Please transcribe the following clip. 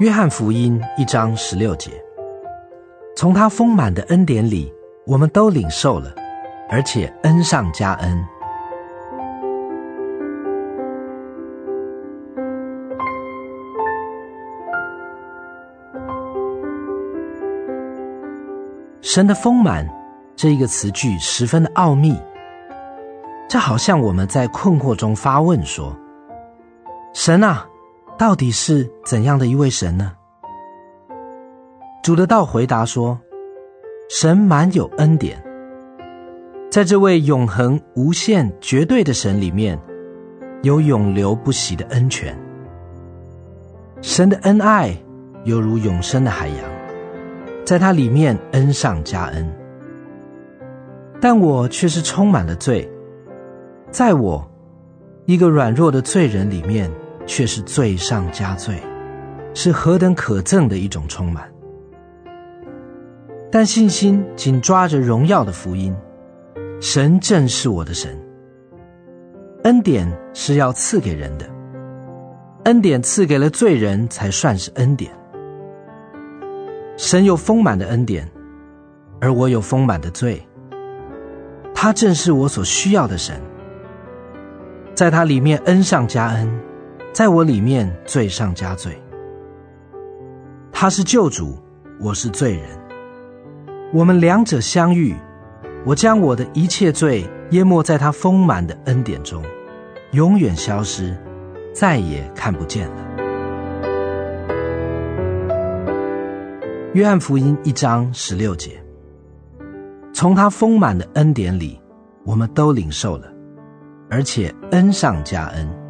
约翰福音一章十六节，从他丰满的恩典里，我们都领受了，而且恩上加恩。神的丰满这一个词句十分的奥秘，这好像我们在困惑中发问说：“神啊！”到底是怎样的一位神呢？主的道回答说：“神满有恩典，在这位永恒、无限、绝对的神里面，有永流不息的恩泉。神的恩爱犹如永生的海洋，在他里面恩上加恩。但我却是充满了罪，在我一个软弱的罪人里面。”却是罪上加罪，是何等可憎的一种充满。但信心紧抓着荣耀的福音，神正是我的神。恩典是要赐给人的，恩典赐给了罪人才算是恩典。神有丰满的恩典，而我有丰满的罪。他正是我所需要的神，在他里面恩上加恩。在我里面罪上加罪，他是救主，我是罪人，我们两者相遇，我将我的一切罪淹没在他丰满的恩典中，永远消失，再也看不见了。约翰福音一章十六节，从他丰满的恩典里，我们都领受了，而且恩上加恩。